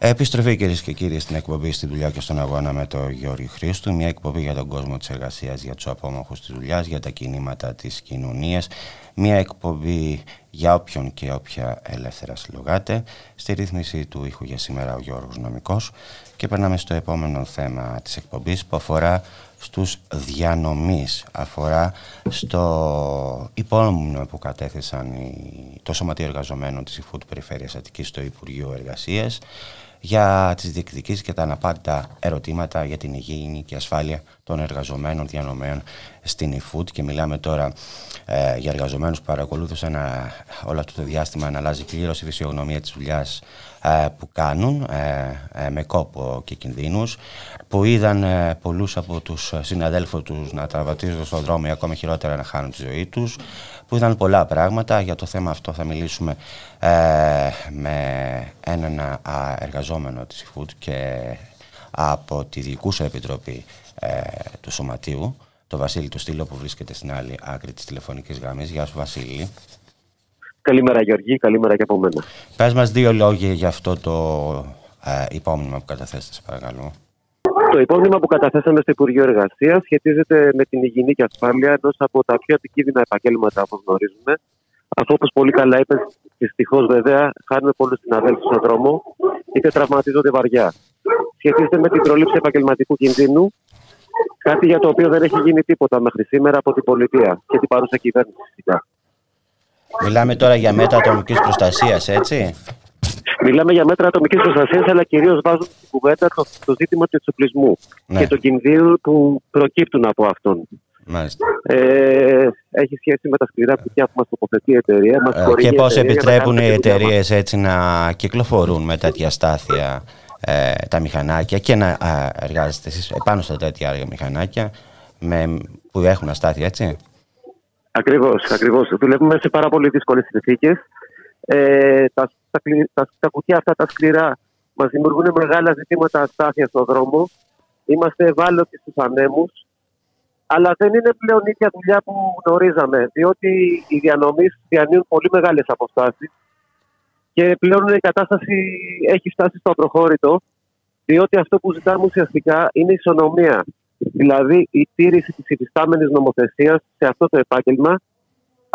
Επιστροφή κυρίες και κύριοι στην εκπομπή στη δουλειά και στον αγώνα με τον Γιώργη Χρήστου. Μια εκπομπή για τον κόσμο της εργασίας, για τους απόμαχους της δουλειάς, για τα κινήματα της κοινωνίας. Μια εκπομπή για όποιον και όποια ελεύθερα συλλογάτε. Στη ρύθμιση του ήχου για σήμερα ο Γιώργος Νομικός. Και περνάμε στο επόμενο θέμα της εκπομπής που αφορά στους διανομείς, αφορά στο υπόμνημα που κατέθεσαν το Σωματείο Εργαζομένων της ΥΦΟΥ του Περιφέρειας Αττικής στο Υπουργείο Εργασίας για τις διεκδικήσεις και τα αναπάντητα ερωτήματα για την υγιεινή και ασφάλεια των εργαζομένων διανομέων στην eFood. Και μιλάμε τώρα ε, για εργαζομένους που παρακολούθησαν όλο αυτό το διάστημα να αλλάζει πλήρως η φυσιογνωμία της δουλειάς ε, που κάνουν ε, με κόπο και κινδύνους που είδαν πολλούς από τους συναδέλφους τους να τραυματίζονται στον δρόμο ή ακόμα χειρότερα να χάνουν τη ζωή τους που είδαν πολλά πράγματα. Για το θέμα αυτό θα μιλήσουμε με έναν εργαζόμενο της eFood και από τη Διοικούσα Επιτροπή του Σωματείου το Βασίλη του Στήλο που βρίσκεται στην άλλη άκρη της τηλεφωνικής γραμμής. Γεια σου Βασίλη. Καλημέρα Γιώργη, καλημέρα και από μένα. Πες μας δύο λόγια για αυτό το ε, υπόμνημα που καταθέσατε, παρακαλώ. Το υπόμνημα που καταθέσαμε στο Υπουργείο Εργασίας σχετίζεται με την υγιεινή και ασφάλεια ενός από τα πιο επικίνδυνα επαγγέλματα που γνωρίζουμε. Αυτό, όπως πολύ καλά είπες, δυστυχώς βέβαια χάνουμε πολλούς συναδέλφους στον δρόμο είτε τραυματίζονται βαριά. Σχετίζεται με την προλήψη επαγγελματικού κινδύνου Κάτι για το οποίο δεν έχει γίνει τίποτα μέχρι σήμερα από την πολιτεία και την παρούσα κυβέρνηση φυσικά. Μιλάμε τώρα για μέτρα ατομικής προστασίας, έτσι; Μιλάμε για μέτρα ατομικής προστασίας, αλλά κυρίως βάζουν στην κουβέντα το, το ζήτημα του εξοπλισμού ναι. και των κινδύνων που προκύπτουν από αυτόν. Μάλιστα. Ε, έχει σχέση με τα σκληρά κουτιά που μας τοποθετεί η εταιρεία. Μας ε, και πώς επιτρέπουν οι εταιρείες έτσι να κυκλοφορούν με τέτοια στάθεια ε, τα μηχανάκια και να εργάζεστε εσείς επάνω στα τέτοια μηχανάκια με, που έχουν αστάθεια, έτσι; Ακριβώς, ακριβώς. Δουλεύουμε σε πάρα πολύ δύσκολες συνθήκες. Ε, τα, τα, τα, τα, κουτιά αυτά τα σκληρά μας δημιουργούν μεγάλα ζητήματα αστάθεια στον δρόμο. Είμαστε ευάλωτοι στους ανέμους. Αλλά δεν είναι πλέον η ίδια δουλειά που γνωρίζαμε, διότι οι διανομείς διανύουν πολύ μεγάλες αποστάσεις και πλέον η κατάσταση έχει φτάσει στο προχώρητο, διότι αυτό που ζητάμε ουσιαστικά είναι ισονομία. Δηλαδή η τήρηση της υφιστάμενης νομοθεσίας σε αυτό το επάγγελμα,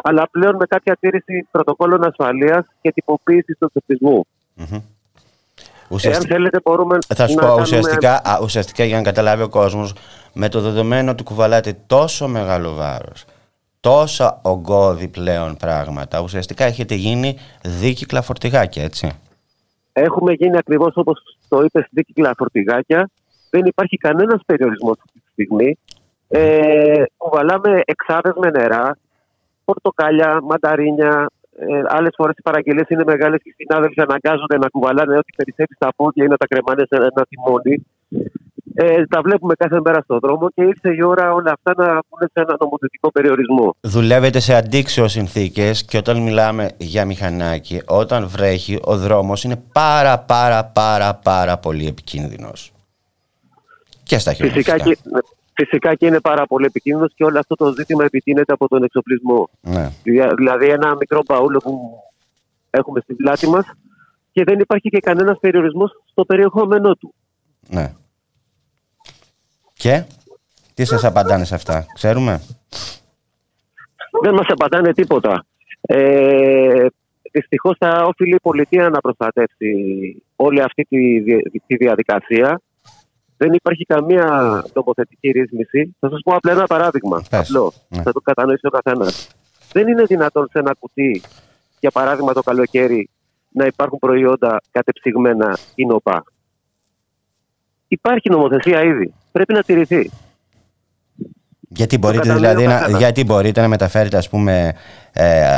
αλλά πλέον με κάποια τήρηση πρωτοκόλων ασφαλείας και τυποποίησης του εξοπλισμού. Mm-hmm. Ουσιαστικά... θέλετε μπορούμε Θα σου πω ουσιαστικά, ουσιαστικά για να καταλάβει ο κόσμος με το δεδομένο ότι κουβαλάτε τόσο μεγάλο βάρος τόσα ογκώδη πλέον πράγματα. Ουσιαστικά έχετε γίνει δίκυκλα φορτηγάκια, έτσι. Έχουμε γίνει ακριβώς όπως το είπε, δίκυκλα φορτηγάκια. Δεν υπάρχει κανένας περιορισμός αυτή τη στιγμή. Ε, κουβαλάμε εξάδες με νερά, πορτοκάλια, μανταρίνια. Ε, Άλλες φορές οι παραγγελίες είναι μεγάλες και οι συνάδελφοι αναγκάζονται να κουβαλάνε ό,τι περισσεύει στα πόδια ή να τα κρεμάνε σε ένα τιμόνι. Ε, τα βλέπουμε κάθε μέρα στον δρόμο και ήρθε η ώρα όλα αυτά να πούνε σε ένα νομοθετικό περιορισμό. Δουλεύετε σε αντίξεω συνθήκες και όταν μιλάμε για μηχανάκι, όταν βρέχει, ο δρόμος είναι πάρα πάρα πάρα πάρα πολύ επικίνδυνος. Και στα χέρια. Φυσικά, και, φυσικά και είναι πάρα πολύ επικίνδυνος και όλο αυτό το ζήτημα επιτείνεται από τον εξοπλισμό. Ναι. Δια- Δηλαδή ένα μικρό μπαούλο που έχουμε στην πλάτη μας και δεν υπάρχει και κανένας περιορισμός στο περιεχόμενό του. ναι. Και; Τι σας απαντάνε σε αυτά, ξέρουμε; Δεν μας απαντάνε τίποτα. Ε, Δυστυχώς θα οφείλει η πολιτεία να προστατεύσει όλη αυτή τη, δι- τη διαδικασία. Δεν υπάρχει καμία νομοθετική ρύθμιση. Θα σας πω απλά ένα παράδειγμα. Πες. Απλό. Ναι. Θα το κατανοήσει ο καθένας. Δεν είναι δυνατόν σε ένα κουτί, για παράδειγμα το καλοκαίρι, να υπάρχουν προϊόντα κατεψυγμένα ή νοπά. Υπάρχει νομοθεσία ήδη. Πρέπει να τηρηθεί. Γιατί μπορείτε, καταλαβαίνει δηλαδή, ο να, καθένας. γιατί μπορείτε να μεταφέρετε ας πούμε ε,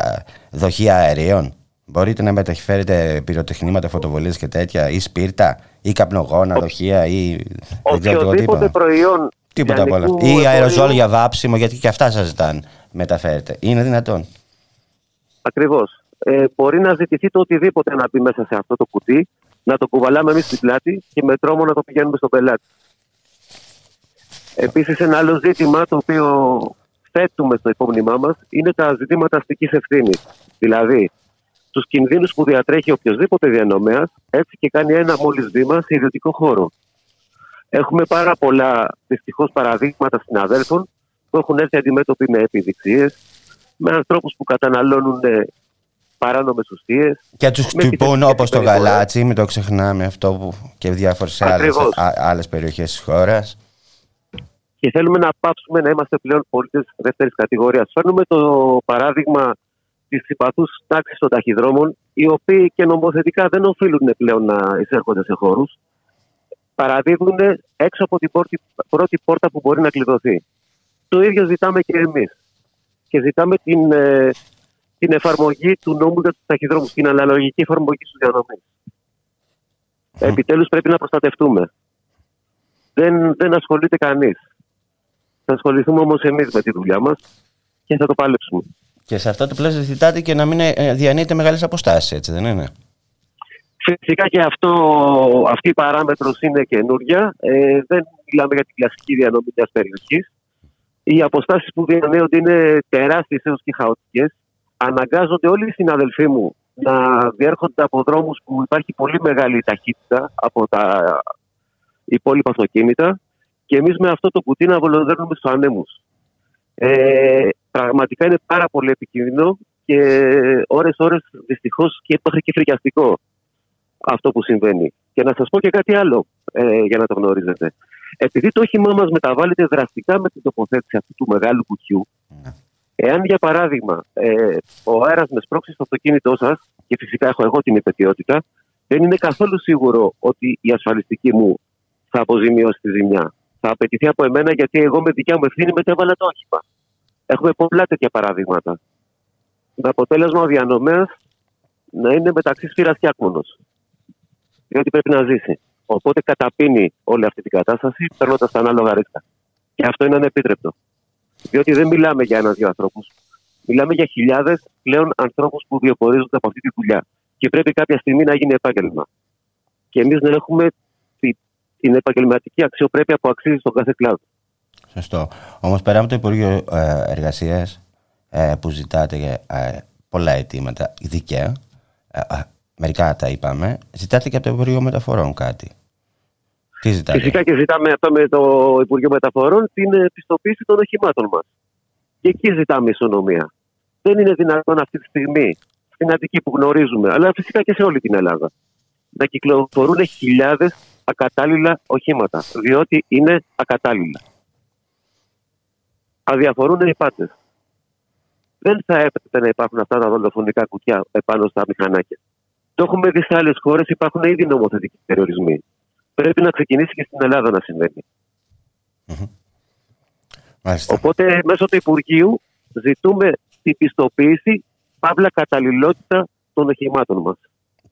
δοχεία αερίων; Μπορείτε να μεταφέρετε πυροτεχνήματα, φωτοβολίες και τέτοια ή σπίρτα ή καπνογόνα, δοχεία ή δεν ξέρω εγώ Οποιοδήποτε τίποτα. προϊόν Τίποτα από όλα. λιανικού Ή εμπορίου- αεροζόλ για βάψιμο, γιατί και αυτά σας ζητάνε μεταφέρετε. Είναι δυνατόν. Ακριβώς. Ε, μπορεί να ζητηθεί το οτιδήποτε να μπει μέσα σε αυτό το κουτί, να το κουβαλάμε εμείς στην πλάτη και με τρόμο να το πηγαίνουμε στον πελάτη. Επίσης, ένα άλλο ζήτημα το οποίο θέτουμε στο υπόμνημά μας είναι τα ζητήματα αστικής ευθύνης. Δηλαδή, τους κινδύνους που διατρέχει οποιοδήποτε διανομέας, έτσι και κάνει ένα μόλις βήμα σε ιδιωτικό χώρο. Έχουμε πάρα πολλά δυστυχώς παραδείγματα συναδέλφων που έχουν έρθει αντιμέτωποι με επιδειξίες, με ανθρώπους που καταναλώνουν παράνομες ουσίες. Και τους Με χτυπούν την όπως το περιφορά. γαλάτσι, μην το ξεχνάμε αυτό που και διάφορες άλλες, Ακριβώς. α- άλλες περιοχές της χώρας. Και θέλουμε να πάψουμε να είμαστε πλέον πολίτες δεύτερης κατηγορίας. Φέρνουμε το παράδειγμα της συμπαθού τάξης των ταχυδρόμων, οι οποίοι και νομοθετικά δεν οφείλουν πλέον να εισέρχονται σε χώρους. Παραδίδουν έξω από την πρώτη, πρώτη πόρτα που μπορεί να κλειδωθεί. Το ίδιο ζητάμε και εμείς. Και ζητάμε την, ε, την εφαρμογή του νόμου για τους ταχυδρόμους, την αναλογική εφαρμογή στους διανομή. Επιτέλους πρέπει να προστατευτούμε. Δεν, δεν ασχολείται κανείς. Θα ασχοληθούμε όμως εμείς με τη δουλειά μας και θα το παλέψουμε. Και σε αυτό το πλαίσιο ζητάτε και να μην ε, διανύετε μεγάλες αποστάσεις, έτσι δεν είναι; Φυσικά και αυτό, αυτή η παράμετρος είναι καινούρια. Ε, δεν μιλάμε για την κλασική διανομή μιας περιοχής. Οι αποστάσεις που διανύονται είναι τεράστιες έως και χαοτικές. Αναγκάζονται όλοι οι συναδελφοί μου να διέρχονται από δρόμους που υπάρχει πολύ μεγάλη ταχύτητα από τα υπόλοιπα αυτοκίνητα και εμείς με αυτό το κουτί να βολοδέρνουμε στους ανέμους. Ε, πραγματικά είναι πάρα πολύ επικίνδυνο και ώρες-ώρες δυστυχώς και μέχρι και φρικιαστικό αυτό που συμβαίνει. Και να σας πω και κάτι άλλο ε, για να το γνωρίζετε. Επειδή το όχημά μας μεταβάλλεται δραστικά με την τοποθέτηση αυτού του μεγάλου κουτιού, εάν για παράδειγμα ε, ο αέρας με σπρώξει στο αυτοκίνητό σας, και φυσικά έχω εγώ την υπετιότητα, δεν είναι καθόλου σίγουρο ότι η ασφαλιστική μου θα αποζημιώσει τη ζημιά. Θα απαιτηθεί από εμένα γιατί εγώ με δικιά μου ευθύνη μετέβαλα το όχημα. Έχουμε πολλά τέτοια παραδείγματα. Με αποτέλεσμα ο διανομέας να είναι μεταξύ σφύρας και άκμονος. Διότι πρέπει να ζήσει. Οπότε καταπίνει όλη αυτή την κατάσταση παίρνοντας τα ανάλογα ρίσκα. Και αυτό είναι ανεπίτρεπτο. Διότι δεν μιλάμε για ένα-δύο ανθρώπους. Μιλάμε για χιλιάδες πλέον ανθρώπους που βιοπορίζονται από αυτή τη δουλειά. Και πρέπει κάποια στιγμή να γίνει επάγγελμα. Και εμείς να έχουμε τη- την επαγγελματική αξιοπρέπεια που αξίζει στον κάθε κλάδο. Σωστό. Όμως πέρα από το Υπουργείο ε, Εργασίας ε, που ζητάτε ε, πολλά αιτήματα δικαία, ε, ε, μερικά τα είπαμε, ζητάτε και από το Υπουργείο Μεταφορών κάτι. Τι ζητάτε; Φυσικά και ζητάμε αυτό με το Υπουργείο Μεταφορών την ε, πιστοποίηση των οχημάτων μας. Και εκεί ζητάμε ισονομία. Δεν είναι δυνατόν αυτή τη στιγμή στην Αττική που γνωρίζουμε, αλλά φυσικά και σε όλη την Ελλάδα, να κυκλοφορούν χιλιάδες ακατάλληλα οχήματα, διότι είναι ακατάλληλα. Αδιαφορούν οι πάτε. Δεν θα έπρεπε να υπάρχουν αυτά τα δολοφονικά κουτιά επάνω στα μηχανάκια. Το έχουμε δει σε άλλες χώρες, υπάρχουν ήδη νομοθετικοί περιορισμοί. Πρέπει να ξεκινήσει και στην Ελλάδα να συμβαίνει. Μάλιστα. Οπότε μέσω του Υπουργείου ζητούμε την πιστοποίηση, παύλα καταλληλότητα των οχημάτων μας.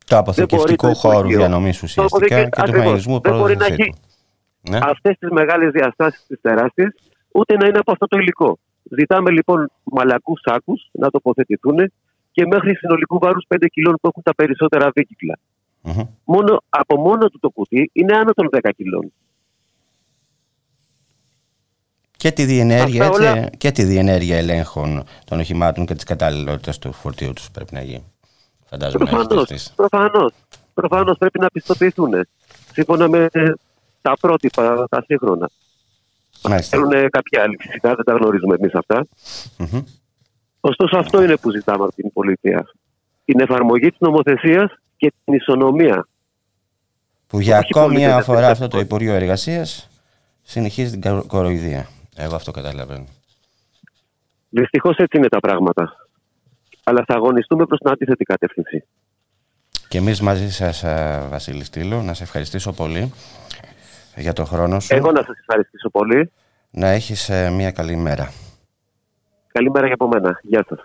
Το αποθηκευτικό το χώρο Υπουργείο. διανομής Το ουσιαστικά αποθηκε- και του ακριβώς. μαγειρισμού Δεν μπορεί να πρόσβασή έχει- του. Ναι. Αυτές τις μεγάλες διαστάσεις τις τεράστιες, ούτε να είναι από αυτό το υλικό. Ζητάμε λοιπόν μαλακούς σάκους να τοποθετηθούν και μέχρι συνολικού βάρους 5 κιλών που έχουν τα περισσότερα δίκυκλα. Μμμ. Μόνο, από μόνο του το κουτί είναι άνω των 10 κιλών. Και τη, διενέργεια, Αυτά έτσι, όλα- και τη διενέργεια ελέγχων των οχημάτων και της κατάλληλότητας του φορτίου τους πρέπει να γίνει. Φαντάζομαι να έχει Προφανώς, τεστήσει. προφανώς, προφανώς πρέπει να πιστοποιηθούν σύμφωνα με τα πρότυπα, τα σύγχρονα. Μάλιστα. Θέλουν κάποια άλλη φυσικά, δεν τα γνωρίζουμε εμείς αυτά. Μμμ. Ωστόσο αυτό είναι που ζητάμε από την πολιτεία. Την εφαρμογή της νομοθεσίας και την ισονομία. Που για Όχι ακόμη πολύ μια δεν φορά θα αυτό το πω. Υπουργείο Εργασίας συνεχίζει την κορο- κοροϊδία. Εγώ αυτό καταλαβαίνω. Δυστυχώς έτσι είναι τα πράγματα. Αλλά θα αγωνιστούμε προς την αντίθετη κατεύθυνση. Και εμείς μαζί σας, Βασίλη Στήλο, να σε ευχαριστήσω πολύ για το χρόνο σου. Εγώ να σας ευχαριστήσω πολύ. Να έχεις μια καλή μέρα. Καλημέρα για από μένα. Γεια σας.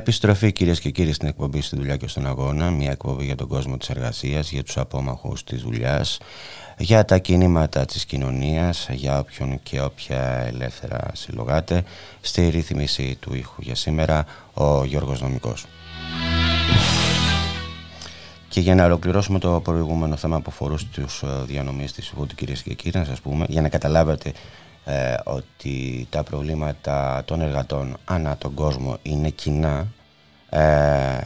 Επιστροφή κυρίες και κύριοι στην εκπομπή στη δουλειά και στον αγώνα. Μια εκπομπή για τον κόσμο της εργασίας, για τους απόμαχους της δουλειάς, για τα κινήματα της κοινωνίας, για όποιον και όποια ελεύθερα συλλογάτε. Στη ρύθμιση του ήχου για σήμερα, ο Γιώργος Νομικός. Και για να ολοκληρώσουμε το προηγούμενο θέμα που αφορούσε τους ε, διανομής της Βούτου, κυρίες και κύριοι, να σας πούμε, για να καταλάβετε ε, ότι τα προβλήματα των εργατών ανά τον κόσμο είναι κοινά. Ε,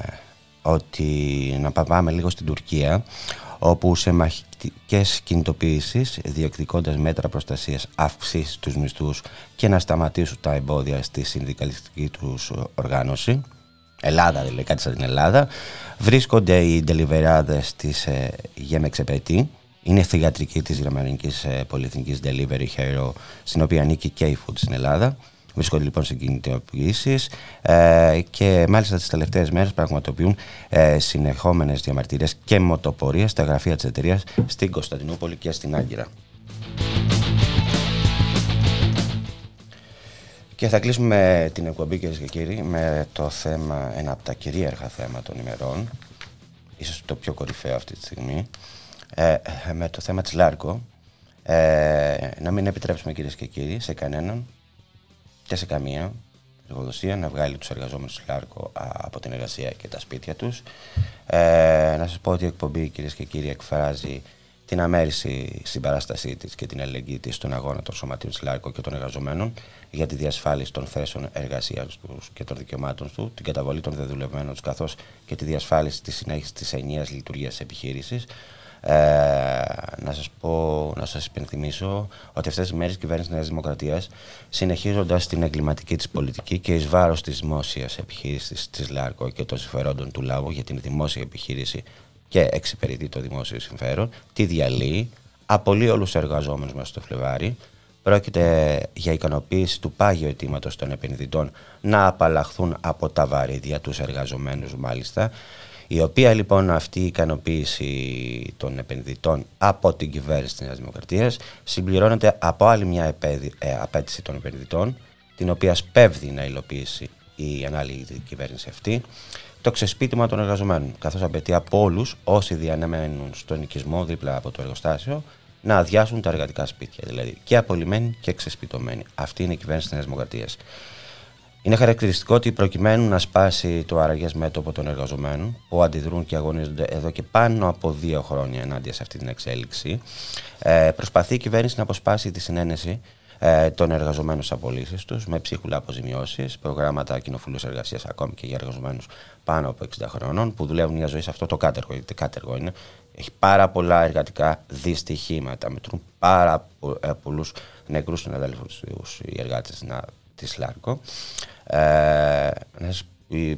ότι να πάμε λίγο στην Τουρκία όπου σε μαχητικές κινητοποιήσεις διεκδικώντας μέτρα προστασίας αυξήσεις τους μισθούς και να σταματήσουν τα εμπόδια στη συνδικαλιστική τους οργάνωση Ελλάδα δηλαδή κάτι σαν την Ελλάδα βρίσκονται οι ντελιβεράδες της ε, Γεμεξεπετή είναι θηγατρική της γερμανικής ε, πολυεθνικής Delivery Hero στην οποία ανήκει και η Food στην Ελλάδα. Βρίσκονται λοιπόν σε κινητοποιήσεις ε, και μάλιστα τις τελευταίες μέρες πραγματοποιούν ε, συνεχόμενες διαμαρτυρίες και μοτοπορίες στα γραφεία της εταιρείας στην Κωνσταντινούπολη και στην Άγκυρα. Και θα κλείσουμε την εκπομπή κυρίες και κύριοι με το θέμα, ένα από τα κυρίαρχα θέματα των ημερών, ίσως το πιο κορυφαίο αυτή τη στιγμή, ε, με το θέμα της Λάρκο ε, να μην επιτρέψουμε κυρίες και κύριοι σε κανέναν και σε καμία εργοδοσία να βγάλει τους εργαζόμενους της Λάρκο από την εργασία και τα σπίτια τους. Ε, να σας πω ότι η εκπομπή κυρίες και κύριοι εκφράζει την αμέριση στην παράστασή της και την αλληλεγγύη της στον αγώνα των σωματείων της ΛΑΡΚΟ και των εργαζομένων για τη διασφάλιση των θέσεων εργασίας τους και των δικαιωμάτων του, την καταβολή των δεδουλευμένων τους καθώς και τη διασφάλιση της συνέχισης της ενιαίας λειτουργίας επιχείρησης, ε, να σας πω, να σας υπενθυμίσω ότι αυτές τις μέρες η κυβέρνηση της Νέας Δημοκρατίας συνεχίζοντας την εγκληματική της πολιτική και εις βάρος της δημόσιας επιχείρησης της ΛΑΡΚΟ και των συμφερόντων του λαού για την δημόσια επιχείρηση και εξυπηρετεί το δημόσιο συμφέρον, τη διαλύει, απολύει όλους τους εργαζόμενους μέσα στο Φλεβάρι, Πρόκειται για ικανοποίηση του πάγιου αιτήματος των επενδυτών να απαλλαχθούν από τα βαρύδια τους εργαζομένους μάλιστα η οποία λοιπόν αυτή η ικανοποίηση των επενδυτών από την κυβέρνηση της Νέας Δημοκρατίας συμπληρώνεται από άλλη μια ε, απέτηση των επενδυτών την οποία σπέβδει να υλοποιήσει η ανάλυση κυβέρνηση αυτή το ξεσπίτημα των εργαζομένων, καθώς απαιτεί από όλους όσοι διανεμένουν στον οικισμό δίπλα από το εργοστάσιο να αδειάσουν τα εργατικά σπίτια, δηλαδή και απολυμμένοι και ξεσπιτωμένοι. Αυτή είναι η κυβέρνηση της Νέας Δημοκρατίας. Είναι χαρακτηριστικό ότι προκειμένου να σπάσει το άραγες μέτωπο των εργαζομένων που αντιδρούν και αγωνίζονται εδώ και πάνω από δύο χρόνια ενάντια σε αυτή την εξέλιξη, ε, προσπαθεί η κυβέρνηση να αποσπάσει τη συνένεση ε, των εργαζομένων στις απολύσεις τους με ψίχουλα αποζημιώσεις, προγράμματα κοινοφιλούς εργασίας ακόμη και για εργαζομένους πάνω από 60 χρονών που δουλεύουν μια ζωή σε αυτό το κάτεργο. Γιατί κάτεργο είναι. Έχει πάρα πολλά εργατικά δυστυχήματα. Μετρούν πάρα ε, πολλούς νεκρούς συναδέλφους οι εργάτες της ΛΑΡΚΟ. Ε,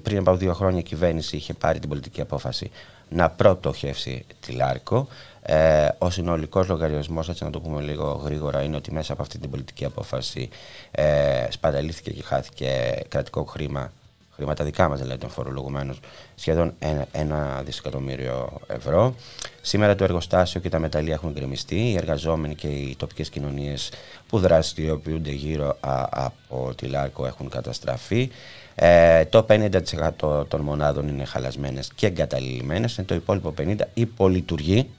πριν από δύο χρόνια η κυβέρνηση είχε πάρει την πολιτική απόφαση να προτοχεύσει τη ΛΑΡΚΟ. Ε, ο συνολικός λογαριασμός, έτσι να το πούμε λίγο γρήγορα, είναι ότι μέσα από αυτή την πολιτική απόφαση ε, σπαταλήθηκε και χάθηκε κρατικό χρήμα, χρήματα δικά μας δηλαδή των φορολογουμένων, σχεδόν ένα, ένα δισεκατομμύριο ευρώ. Σήμερα το εργοστάσιο και τα μεταλλεία έχουν γκρεμιστεί. Οι εργαζόμενοι και οι τοπικές κοινωνίες που δραστηριοποιούνται γύρω από τη ΛΑΡΚΟ έχουν καταστραφεί. Ε, το 50% των μονάδων είναι χαλασμένες και εγκαταλειμμένες, ενώ το υπόλοιπο 50% υπολειτουργεί,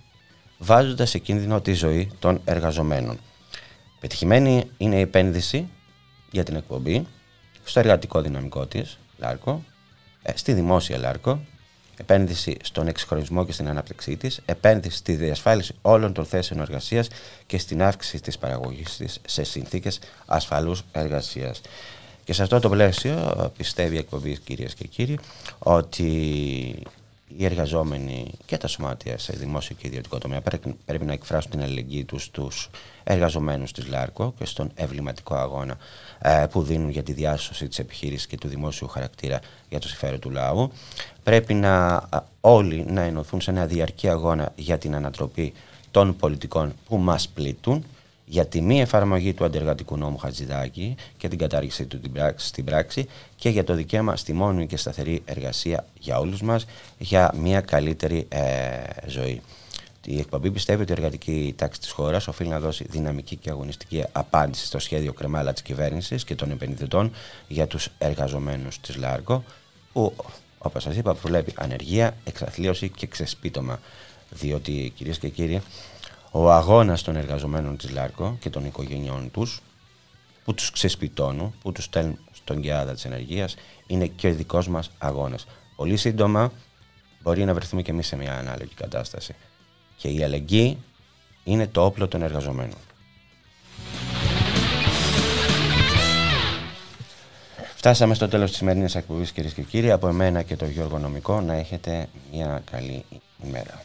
βάζοντας σε κίνδυνο τη ζωή των εργαζομένων. Πετυχημένη είναι η επένδυση για την εκπομπή στο εργατικό δυναμικό της, ΛΑΡΚΟ, ε, στη δημόσια ΛΑΡΚΟ, επένδυση στον εξυγχρονισμό και στην ανάπτυξή της, επένδυση στη διασφάλιση όλων των θέσεων εργασίας και στην αύξηση της παραγωγής της σε συνθήκες ασφαλούς εργασίας. Και σε αυτό το πλαίσιο πιστεύει η εκπομπή κυρίες και κύριοι ότι οι εργαζόμενοι και τα σωμάτια σε δημόσιο και ιδιωτικό τομέα πρέπει, να εκφράσουν την αλληλεγγύη τους στους εργαζομένους της ΛΑΡΚΟ και στον ευληματικό αγώνα ε, που δίνουν για τη διάσωση της επιχείρησης και του δημόσιου χαρακτήρα για το συμφέρον του λαού. Πρέπει να όλοι να ενωθούν σε ένα διαρκή αγώνα για την ανατροπή των πολιτικών που μας πλήττουν για τη μη εφαρμογή του αντεργατικού νόμου Χατζηδάκη και την κατάργησή του στην πράξη και για το δικαίωμα στη μόνιμη και σταθερή εργασία για όλους μας για μια καλύτερη ε, ζωή. Η εκπομπή πιστεύει ότι η εργατική τάξη της χώρας οφείλει να δώσει δυναμική και αγωνιστική απάντηση στο σχέδιο κρεμάλα της κυβέρνησης και των επενδυτών για τους εργαζομένους της ΛΑΡΚΟ, που όπως σας είπα προβλέπει ανεργία, εξαθλίωση και ξεσπίτωμα διότι κυρίες και κύριοι ο αγώνας των εργαζομένων της ΛΑΡΚΟ και των οικογενειών τους που τους ξεσπιτώνουν, που τους στέλνουν στον κεάδα της ενεργείας είναι και ο δικός μας αγώνας. Πολύ σύντομα μπορεί να βρεθούμε και εμείς σε μια ανάλογη κατάσταση. Και η αλληλεγγύη είναι το όπλο των εργαζομένων. Φτάσαμε στο τέλος της σημερινής εκπομπής κυρίες και κύριοι. Από εμένα και το Γιώργο Νομικό να έχετε μια καλή ημέρα.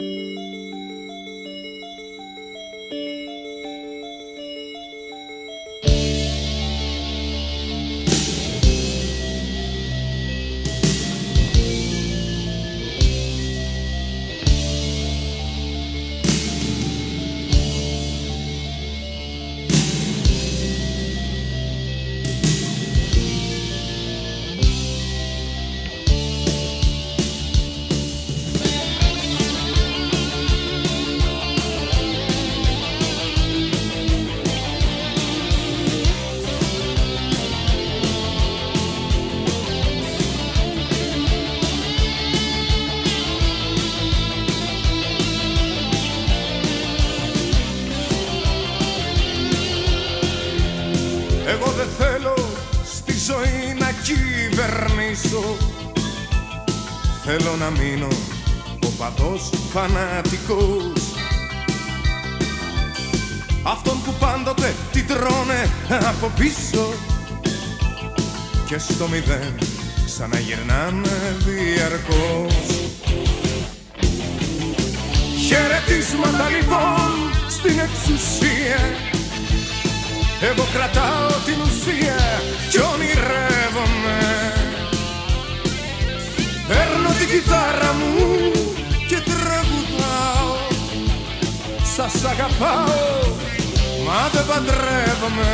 Música στο μηδέν ξαναγυρνάμε διαρκώς. Χαιρετίσματα λοιπόν στην εξουσία. Εγώ κρατάω την ουσία κι ονειρεύομαι κιθάρα μου και τραγουδάω. Σας αγαπάω μα δεν παντρεύομαι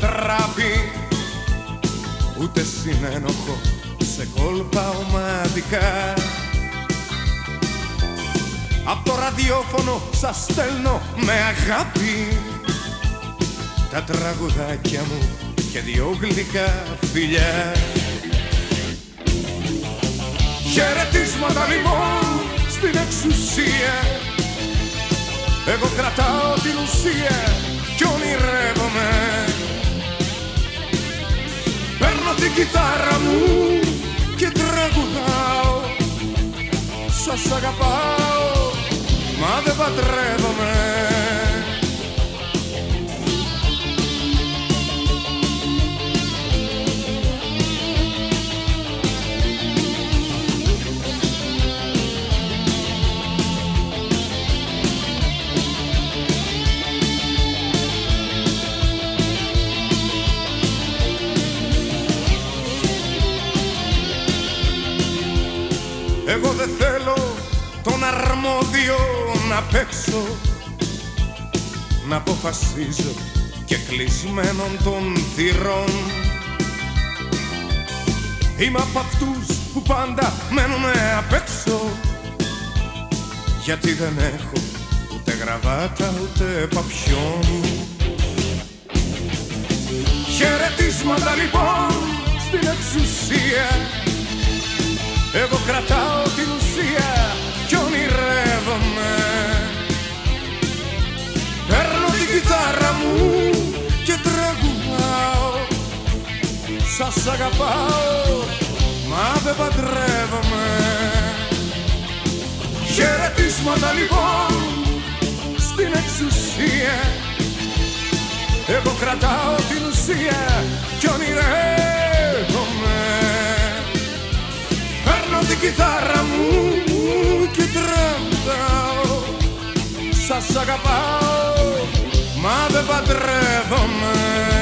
τράπη ούτε συνένοχο σε κόλπα ομαδικά. Απ' το ραδιόφωνο σας στέλνω με αγάπη. Τα τραγουδάκια μου και δυο γλυκά φιλιά. Χαιρετίσματα λοιπόν στην εξουσία εγώ κρατάω την ουσία κι ονειρεύομαι. Παίρνω την κιθάρα μου να παίξω Να αποφασίζω και κλεισμένων των θυρών. Είμαι από αυτούς που πάντα μένουνε απ' έξω Γιατί δεν έχω ούτε γραβάτα ούτε παπιόν. Χαιρετίσματα λοιπόν στην εξουσία. Εγώ κρατάω την ουσία κι ονειρεύομαι κιθάρα μου και τραγουδάω Σας αγαπάω μα δεν παντρεύομαι. Χαιρετίσματα λοιπόν στην εξουσία. Εγώ κρατάω την ουσία κι ονειρεύομαι. Παίρνω την κιθάρα μου και τραγουδάω Σας αγαπάω Μα δεν παντρεύομαι.